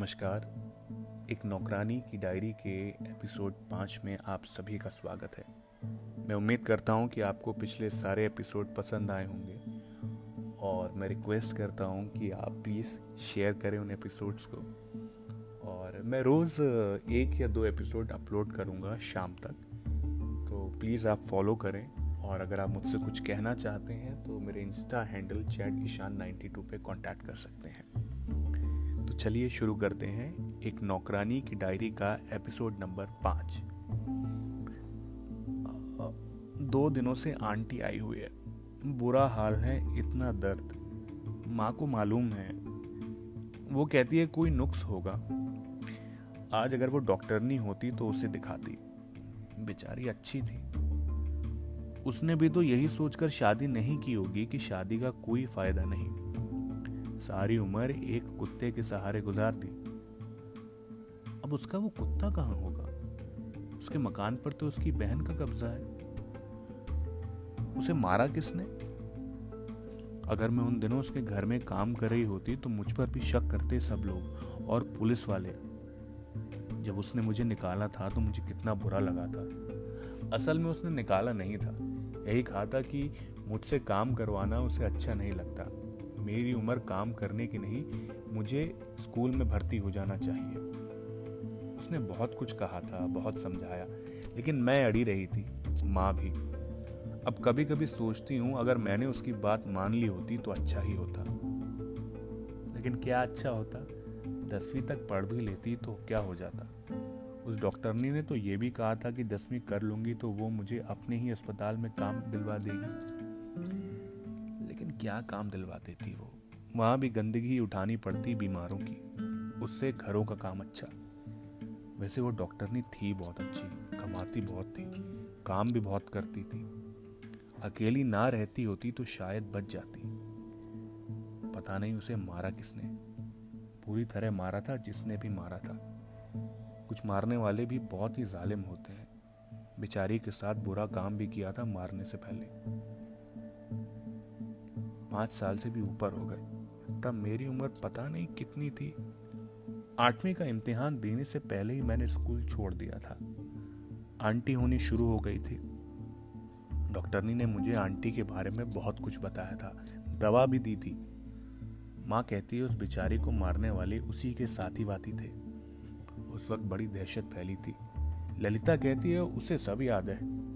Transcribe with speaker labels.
Speaker 1: नमस्कार। एक नौकरानी की डायरी के एपिसोड पाँच में आप सभी का स्वागत है। मैं उम्मीद करता हूँ कि आपको पिछले सारे एपिसोड पसंद आए होंगे और मैं रिक्वेस्ट करता हूँ कि आप प्लीज़ शेयर करें उन एपिसोड्स को। और मैं रोज़ एक या दो एपिसोड अपलोड करूँगा शाम तक तो प्लीज़ आप फॉलो करें। और अगर आप मुझसे कुछ कहना चाहते हैं तो मेरे इंस्टा हैंडल चैट ईशान 92 पे कांटेक्ट कर सकते हैं। चलिए शुरू करते हैं एक नौकरानी की डायरी का एपिसोड नंबर पाँच। दो दिनों से आंटी आई हुई है। बुरा हाल है, इतना दर्द। माँ को मालूम है। वो कहती है, कोई नुक्स होगा। आज अगर वो डॉक्टर नहीं होती तो उसे दिखाती। बेचारी अच्छी थी। उसने भी तो यही सोचकर शादी नहीं की होगी कि शादी का कोई फ़ायदा नहीं। सारी उम्र एक कुत्ते के सहारे गुजार दी अब उसका वो कुत्ता कहाँ होगा? उसके मकान पर तो उसकी बहन का कब्जा है। उसे मारा किसने? अगर मैं उन दिनों उसके घर में काम कर रही होती तो मुझ पर भी शक करते सब लोग और पुलिस वाले। जब उसने मुझे निकाला था तो मुझे कितना बुरा लगा था। असल में उसने निकाला नहीं था। यही कहा था कि मुझसे काम करवाना उसे अच्छा नहीं लगता। मेरी उम्र काम करने की नहीं, मुझे स्कूल में भर्ती हो जाना चाहिए। उसने बहुत कुछ कहा था, बहुत समझाया, लेकिन मैं अड़ी रही थी, माँ भी। अब कभी कभी सोचती हूँ, अगर मैंने उसकी बात मान ली होती तो अच्छा ही होता। लेकिन क्या अच्छा होता? दसवीं तक पढ़ भी लेती तो क्या हो जाता? उस डॉक्टरनी ने तो ये भी कहा था कि दसवीं कर लूँगी तो वो मुझे अपने ही अस्पताल में काम दिलवा देगी। क्या काम दिलवाती थी वो? वहाँ भी गंदगी उठानी पड़ती बीमारों की। उससे घरों का काम अच्छा। वैसे वो डॉक्टरनी थी बहुत अच्छी, कमाती बहुत थी, काम भी बहुत करती थी। अकेली ना रहती होती तो शायद बच जाती। पता नहीं उसे मारा किसने। पूरी तरह मारा था जिसने भी मारा था। कुछ मारने वाले भी बहुत ही जालिम होते हैं। बेचारी के साथ बुरा काम भी किया था मारने से पहले। पाँच साल से भी ऊपर हो गए। तब मेरी उम्र पता नहीं कितनी थी। आठवीं का इम्तिहान देने से पहले ही मैंने स्कूल छोड़ दिया था। आंटी होनी शुरू हो गई थी। डॉक्टरनी ने मुझे आंटी के बारे में बहुत कुछ बताया था। दवा भी दी थी। माँ कहती है, उस बेचारी को मारने वाले उसी के साथी वाती थे। उस वक्त बड़ी दहशत फैली थी। ललिता कहती है, उसे सब याद है।